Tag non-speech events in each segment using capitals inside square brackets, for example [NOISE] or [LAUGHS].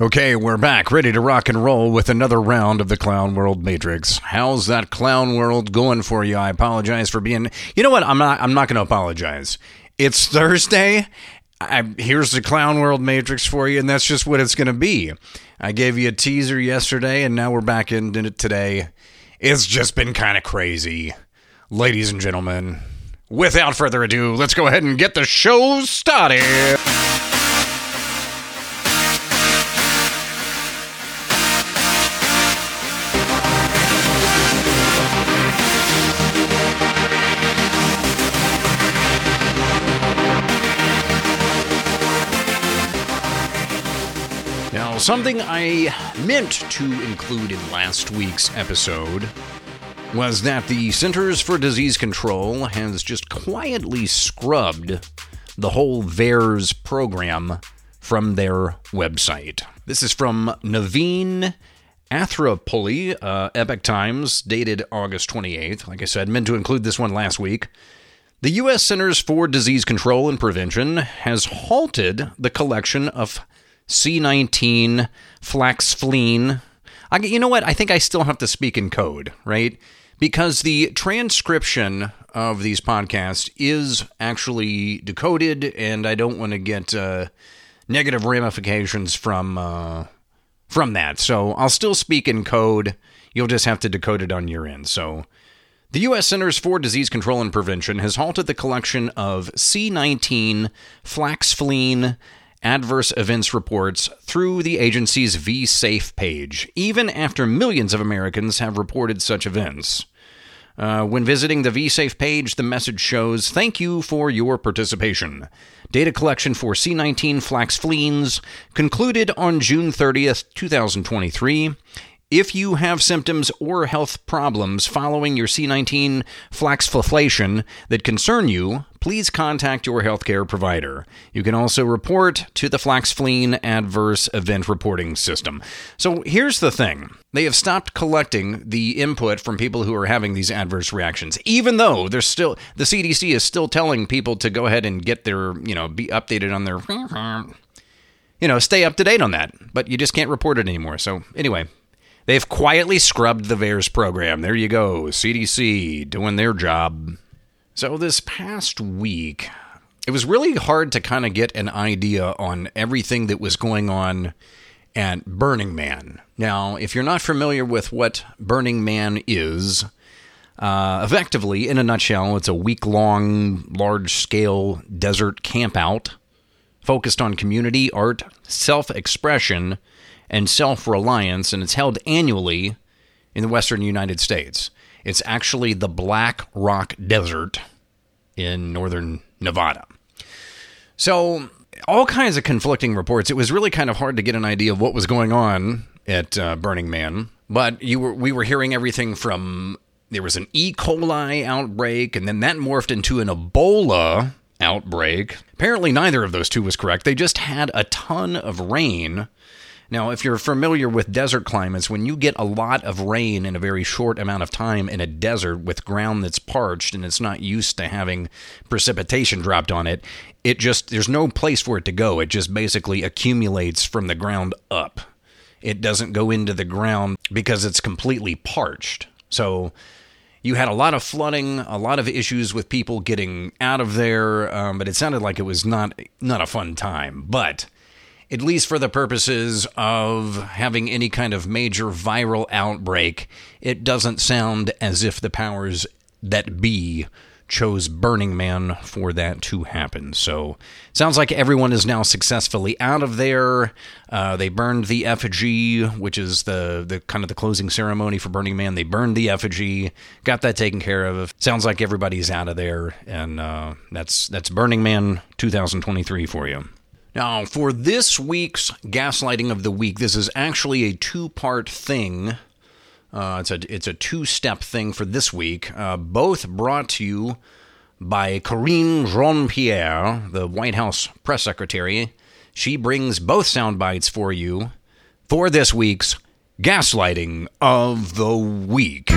Okay, we're back, ready to rock and roll with another round of the Clown World Matrix. How's that Clown World going for you? I apologize for being. You know what? I'm not. I'm not going to apologize. It's Thursday. I, here's the Clown World Matrix for you, and that's just what it's going to be. I gave you a teaser yesterday, and now we're back in it today. It's just been kind of crazy, ladies and gentlemen. Without further ado, let's go ahead and get the show started. Something I meant to include in last week's episode was that the Centers for Disease Control has just quietly scrubbed the whole VAERS program from their website. This is from Naveen Athrappully, uh, Epoch Times, dated August 28th. Like I said, meant to include this one last week. The U.S. Centers for Disease Control and Prevention has halted the collection of C19 flaxfleen. I, you know what? I think I still have to speak in code, right? Because the transcription of these podcasts is actually decoded, and I don't want to get uh, negative ramifications from uh, from that. So I'll still speak in code. You'll just have to decode it on your end. So. The U.S. Centers for Disease Control and Prevention has halted the collection of C19 flaxfleen adverse events reports through the agency's vSafe page, even after millions of Americans have reported such events. Uh, when visiting the vSafe page, the message shows Thank you for your participation. Data collection for C19 flaxfleens concluded on June 30th, 2023. If you have symptoms or health problems following your C19 flaxflation that concern you, please contact your healthcare provider. You can also report to the Flaxfleen Adverse Event Reporting System. So here's the thing they have stopped collecting the input from people who are having these adverse reactions, even though there's still the CDC is still telling people to go ahead and get their, you know, be updated on their. You know, stay up to date on that, but you just can't report it anymore. So, anyway, They've quietly scrubbed the VAERS program. There you go. CDC doing their job. So, this past week, it was really hard to kind of get an idea on everything that was going on at Burning Man. Now, if you're not familiar with what Burning Man is, uh, effectively, in a nutshell, it's a week long, large scale desert campout focused on community, art, self expression, and self reliance, and it's held annually in the western United States. It's actually the Black Rock Desert in northern Nevada. So, all kinds of conflicting reports. It was really kind of hard to get an idea of what was going on at uh, Burning Man, but you were we were hearing everything from there was an E. coli outbreak, and then that morphed into an Ebola outbreak. Apparently, neither of those two was correct. They just had a ton of rain now, if you're familiar with desert climates, when you get a lot of rain in a very short amount of time in a desert with ground that's parched and it's not used to having precipitation dropped on it, it just, there's no place for it to go. It just basically accumulates from the ground up. It doesn't go into the ground because it's completely parched. So, you had a lot of flooding, a lot of issues with people getting out of there, um, but it sounded like it was not not a fun time. But at least for the purposes of having any kind of major viral outbreak, it doesn't sound as if the powers that be chose Burning Man for that to happen. So, sounds like everyone is now successfully out of there. Uh, they burned the effigy, which is the the kind of the closing ceremony for Burning Man. They burned the effigy, got that taken care of. Sounds like everybody's out of there, and uh, that's that's Burning Man 2023 for you. Now, for this week's gaslighting of the week, this is actually a two-part thing. Uh, it's a it's a two-step thing for this week. Uh, both brought to you by Karine Jean-Pierre, the White House press secretary. She brings both sound bites for you for this week's gaslighting of the week.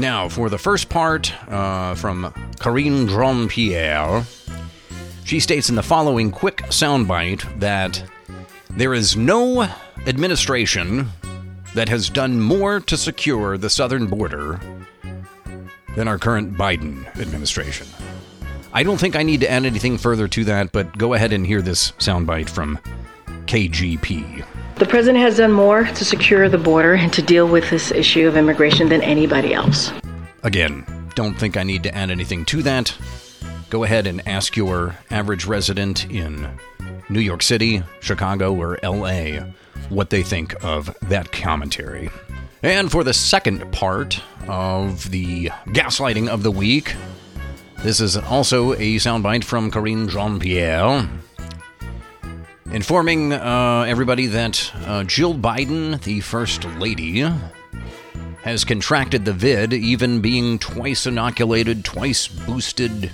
Now, for the first part uh, from Karine Jean Pierre, she states in the following quick soundbite that there is no administration that has done more to secure the southern border than our current Biden administration. I don't think I need to add anything further to that, but go ahead and hear this soundbite from KGP. The president has done more to secure the border and to deal with this issue of immigration than anybody else. Again, don't think I need to add anything to that. Go ahead and ask your average resident in New York City, Chicago, or LA what they think of that commentary. And for the second part of the gaslighting of the week, this is also a soundbite from Karine Jean Pierre informing uh, everybody that uh, Jill Biden, the First Lady, has contracted the vid, even being twice inoculated, twice boosted.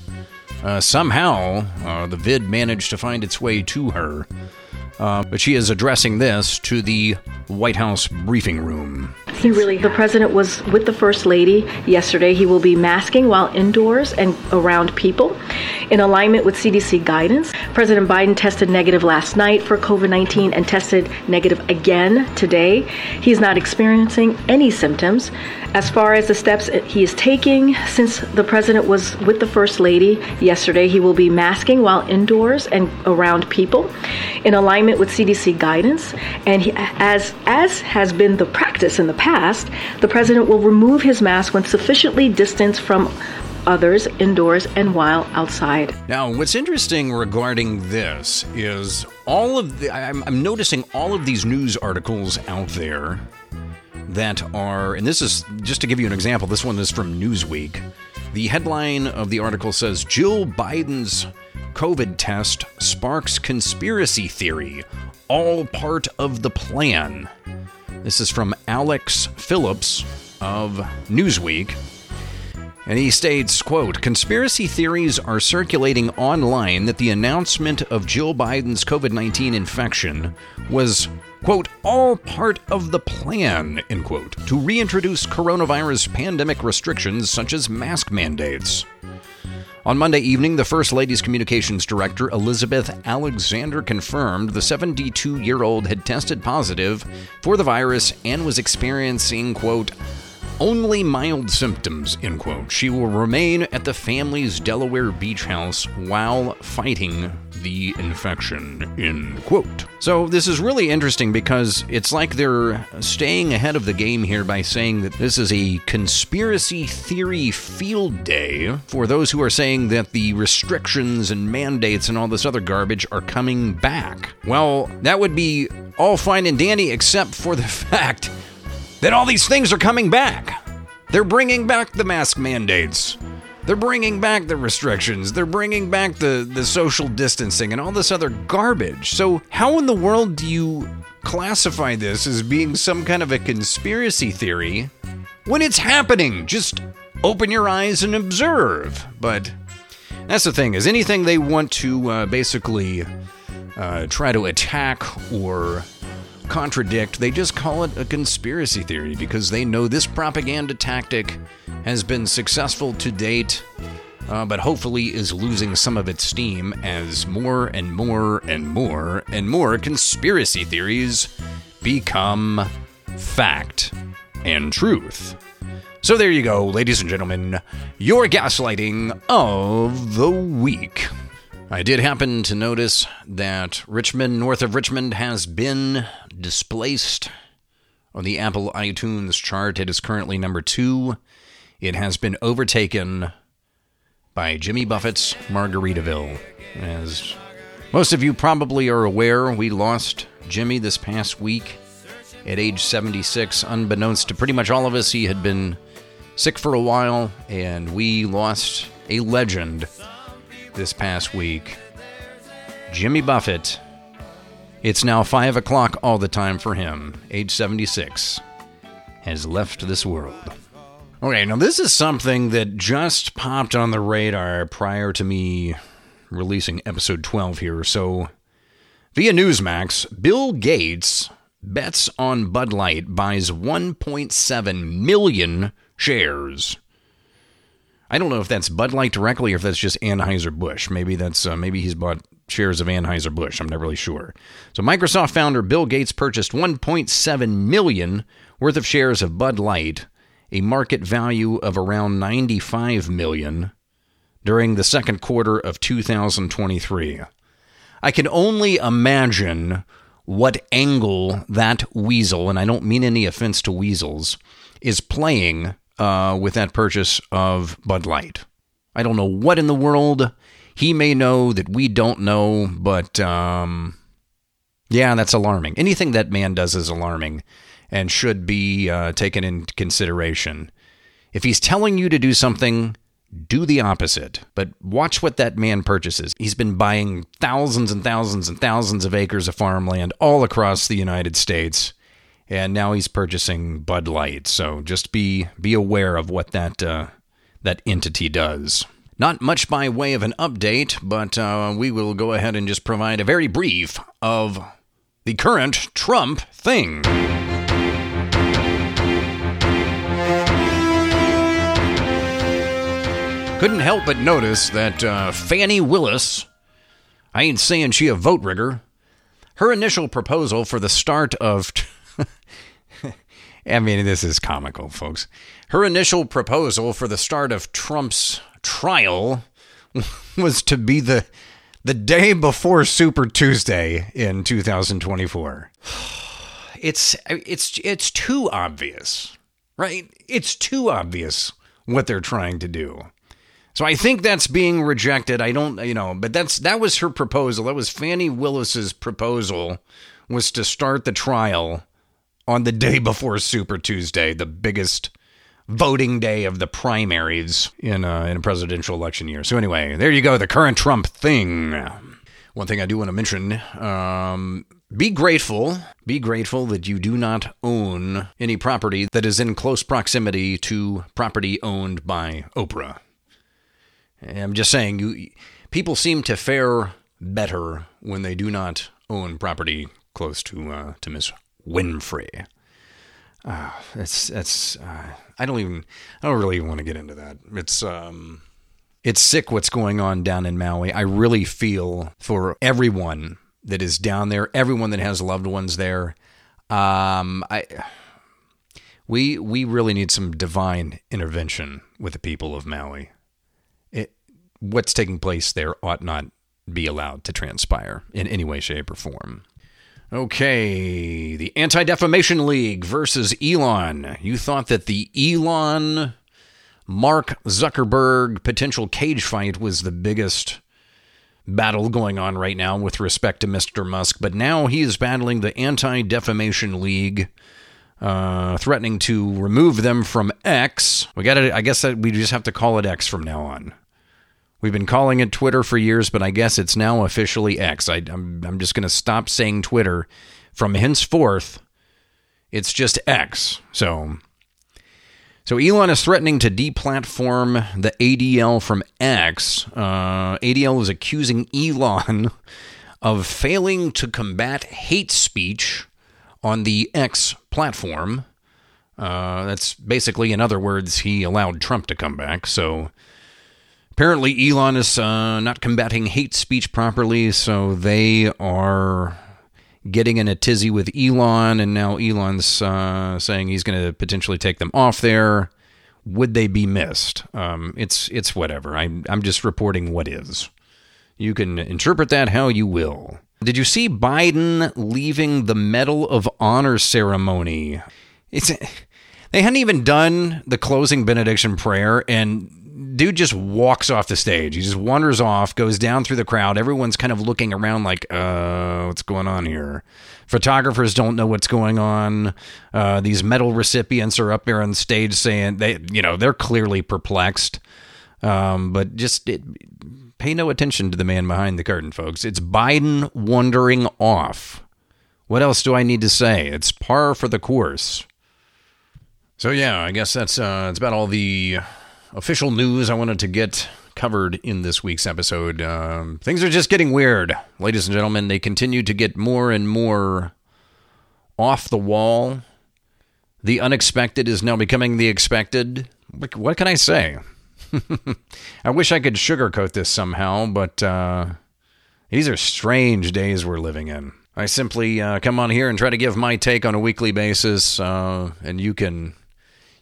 Uh, somehow, uh, the vid managed to find its way to her. Uh, but she is addressing this to the White House briefing room. He really, the president was with the first lady yesterday. He will be masking while indoors and around people in alignment with CDC guidance. President Biden tested negative last night for COVID 19 and tested negative again today. He's not experiencing any symptoms. As far as the steps he is taking, since the president was with the first lady yesterday, he will be masking while indoors and around people in alignment with CDC guidance. And he, as, as has been the practice in the past, the president will remove his mask when sufficiently distanced from others indoors and while outside. Now, what's interesting regarding this is all of the, I'm, I'm noticing all of these news articles out there that are, and this is just to give you an example, this one is from Newsweek. The headline of the article says Jill Biden's COVID test sparks conspiracy theory, all part of the plan. This is from Alex Phillips of Newsweek. And he states, quote, conspiracy theories are circulating online that the announcement of Jill Biden's COVID 19 infection was, quote, all part of the plan, end quote, to reintroduce coronavirus pandemic restrictions such as mask mandates. On Monday evening, the First Lady's communications director, Elizabeth Alexander, confirmed the 72 year old had tested positive for the virus and was experiencing, quote, only mild symptoms, end quote. She will remain at the family's Delaware beach house while fighting the infection, end quote. So this is really interesting because it's like they're staying ahead of the game here by saying that this is a conspiracy theory field day for those who are saying that the restrictions and mandates and all this other garbage are coming back. Well, that would be all fine and dandy except for the [LAUGHS] fact that all these things are coming back. They're bringing back the mask mandates. They're bringing back the restrictions. They're bringing back the, the social distancing and all this other garbage. So, how in the world do you classify this as being some kind of a conspiracy theory when it's happening? Just open your eyes and observe. But that's the thing, is anything they want to uh, basically uh, try to attack or contradict, they just call it a conspiracy theory because they know this propaganda tactic has been successful to date, uh, but hopefully is losing some of its steam as more and more and more and more conspiracy theories become fact and truth. So there you go, ladies and gentlemen, your gaslighting of the week. I did happen to notice that Rich Men, north of Richmond, has been displaced on the Apple iTunes chart. It is currently number two. It has been overtaken by Jimmy Buffett's Margaritaville. As most of you probably are aware, we lost Jimmy this past week at age 76. Unbeknownst to pretty much all of us, he had been sick for a while, and we lost a legend this past week. Jimmy Buffett. It's now 5 o'clock all the time for him, age 76, has left this world. Okay, now this is something that just popped on the radar prior to me releasing episode 12 here. So, via Newsmax, Bill Gates bets on Bud Light buys 1.7 million shares I don't know if that's Bud Light directly or if that's just Anheuser Busch. Maybe that's uh, maybe he's bought shares of Anheuser Busch. I'm not really sure. So Microsoft founder Bill Gates purchased 1.7 million worth of shares of Bud Light, a market value of around 95 million during the second quarter of 2023. I can only imagine what angle that weasel, and I don't mean any offense to weasels, is playing uh, with that purchase of Bud Light. I don't know what in the world he may know that we don't know, but um, yeah, that's alarming. Anything that man does is alarming and should be uh, taken into consideration. If he's telling you to do something, do the opposite. But watch what that man purchases. He's been buying thousands and thousands and thousands of acres of farmland all across the United States and now he's purchasing Bud Light. So just be be aware of what that uh, that entity does. Not much by way of an update, but uh, we will go ahead and just provide a very brief of the current Trump thing. Couldn't help but notice that uh, Fani Willis, I ain't saying she a vote rigger, her initial proposal for the start of [LAUGHS] I mean, this is comical, folks. Her initial proposal for the start of Trump's trial [LAUGHS] was to be the the day before Super Tuesday in 2024. [SIGHS] It's it's it's too obvious, right? It's too obvious what they're trying to do. So I think that's being rejected. I don't, you know, but that's that was her proposal. That was Fani Willis's proposal was to start the trial on the day before Super Tuesday, the biggest voting day of the primaries in a, in a presidential election year. So anyway, there you go, the current Trump thing. One thing I do want to mention: um, be grateful. Be grateful that you do not own any property that is in close proximity to property owned by Oprah. I'm just saying, you people seem to fare better when they do not own property close to uh, to Miss Winfrey. Uh, it's it's uh, I don't even I don't really want to get into that. It's um it's sick what's going on down in Maui. I really feel for everyone that is down there, everyone that has loved ones there. Um I we we really need some divine intervention with the people of Maui. It, what's taking place there ought not be allowed to transpire in any way, shape, or form. Okay, the Anti Defamation League versus Elon. You thought that the Elon Mark Zuckerberg potential cage fight was the biggest battle going on right now with respect to Mr. Musk, but now he is battling the Anti Defamation League. Uh, threatening to remove them from X. We got to, I guess that we just have to call it X from now on. We've been calling it Twitter for years, but I guess it's now officially X. I, I'm, I'm just going to stop saying Twitter. From henceforth, it's just X. So, so Elon is threatening to deplatform the ADL from X. Uh, ADL is accusing Elon [LAUGHS] of failing to combat hate speech on the X platform. Uh, that's basically, in other words, he allowed Trump to come back. So Apparently, Elon is uh, not combating hate speech properly, so they are getting in a tizzy with Elon, and now Elon's uh, saying he's going to potentially take them off there. Would they be missed? Um, it's it's whatever. I'm I'm just reporting what is. You can interpret that how you will. Did you see Biden leaving the Medal of Honor ceremony? It's they hadn't even done the closing benediction prayer, and dude just walks off the stage. He just wanders off, goes down through the crowd. Everyone's kind of looking around like, uh, what's going on here? Photographers don't know what's going on. Uh, these medal recipients are up there on stage saying they, you know, they're clearly perplexed. Um, but just it, pay no attention to the man behind the curtain, folks. It's Biden wandering off. What else do I need to say? It's par for the course. So yeah, I guess that's uh, that's about all the official news I wanted to get covered in this week's episode. Um, things are just getting weird, ladies and gentlemen. They continue to get more and more off the wall. The unexpected is now becoming the expected. What can I say? [LAUGHS] I wish I could sugarcoat this somehow, but uh, these are strange days we're living in. I simply uh, come on here and try to give my take on a weekly basis, uh, and you can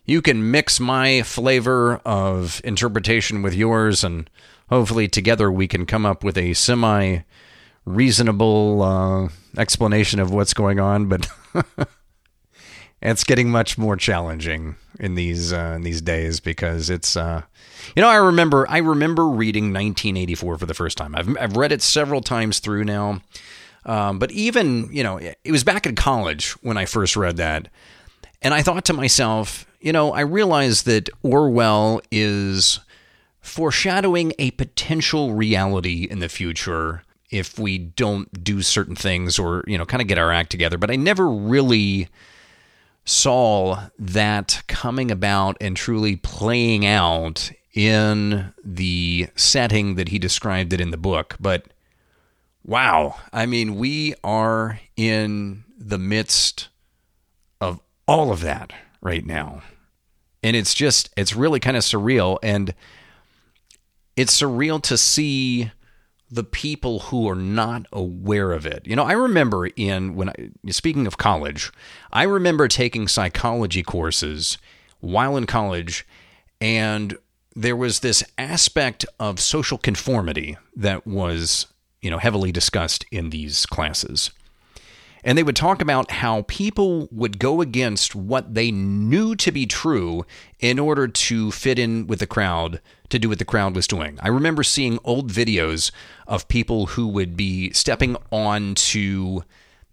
you can mix my flavor of interpretation with yours, and hopefully together we can come up with a semi reasonable uh, explanation of what's going on. But [LAUGHS] it's getting much more challenging in these uh, in these days because it's uh, you know I remember I remember reading 1984 for the first time. I've I've read it several times through now, um, but even you know it was back in college when I first read that, and I thought to myself, you know, I realize that Orwell is foreshadowing a potential reality in the future if we don't do certain things or you know kind of get our act together. But I never really saw that coming about and truly playing out in the setting that he described it in the book. But wow, I mean, we are in the midst of all of that right now. And it's just, it's really kind of surreal. And it's surreal to see the people who are not aware of it. You know, I remember in when I speaking of college, I remember taking psychology courses while in college and there was this aspect of social conformity that was, you know, heavily discussed in these classes. And they would talk about how people would go against what they knew to be true in order to fit in with the crowd, to do what the crowd was doing. I remember seeing old videos of people who would be stepping onto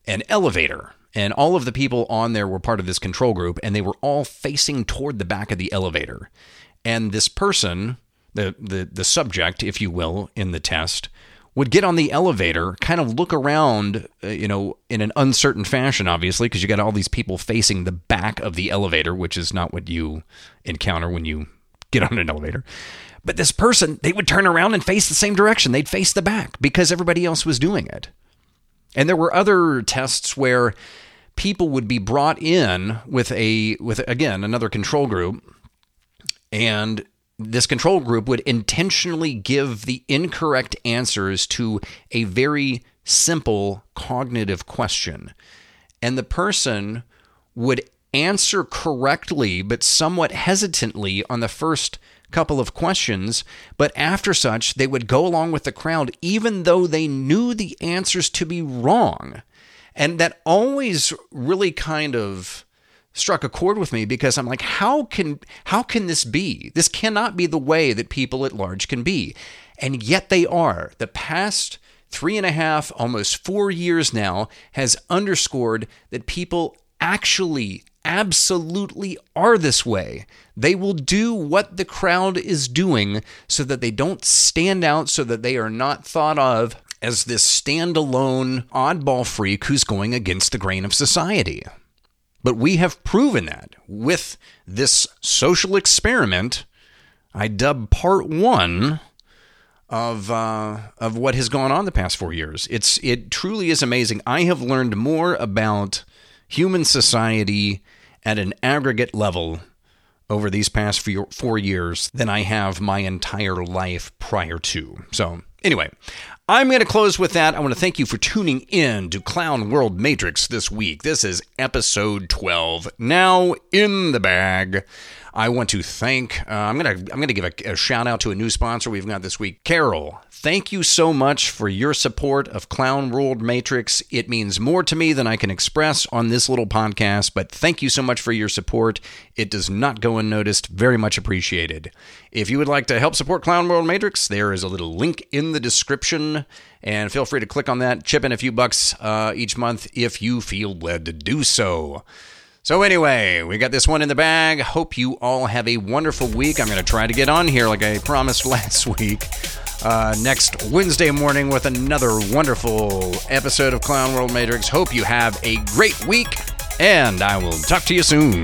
an elevator. And all of the people on there were part of this control group, and they were all facing toward the back of the elevator. And this person, the, the, the subject, if you will, in the test, would get on the elevator, kind of look around, uh, you know, in an uncertain fashion, obviously, because you got all these people facing the back of the elevator, which is not what you encounter when you get on an elevator. But this person, they would turn around and face the same direction. They'd face the back because everybody else was doing it. And there were other tests where people would be brought in with a with again another control group and this control group would intentionally give the incorrect answers to a very simple cognitive question. And the person would answer correctly, but somewhat hesitantly on the first couple of questions. But after such, they would go along with the crowd, even though they knew the answers to be wrong. And that always really kind of struck a chord with me because I'm like, how can how can this be? This cannot be the way that people at large can be. And yet they are. The past three and a half, almost four years now, has underscored that people actually absolutely are this way. They will do what the crowd is doing so that they don't stand out, so that they are not thought of as this standalone oddball freak who's going against the grain of society. But we have proven that with this social experiment I dub part one of uh, of what has gone on the past four years. It's it truly is amazing. I have learned more about human society at an aggregate level over these past four years than I have my entire life prior to. So anyway, I'm going to close with that. I want to thank you for tuning in to Clown World Matrix this week. This is episode 12, now in the bag. I want to thank. Uh, I'm gonna I'm gonna give a, a, shout out to a new sponsor we've got this week, Carol. Thank you so much for your support of Clown World Matrix. It means more to me than I can express on this little podcast. But thank you so much for your support. It does not go unnoticed. Very much appreciated. If you would like to help support Clown World Matrix, there is a little link in the description, and feel free to click on that. Chip in a few bucks uh, each month if you feel led to do so. So, anyway, we got this one in the bag. Hope you all have a wonderful week. I'm going to try to get on here like I promised [LAUGHS] last week. Uh, next Wednesday morning with another wonderful episode of Clown World Matrix. Hope you have a great week, and I will talk to you soon.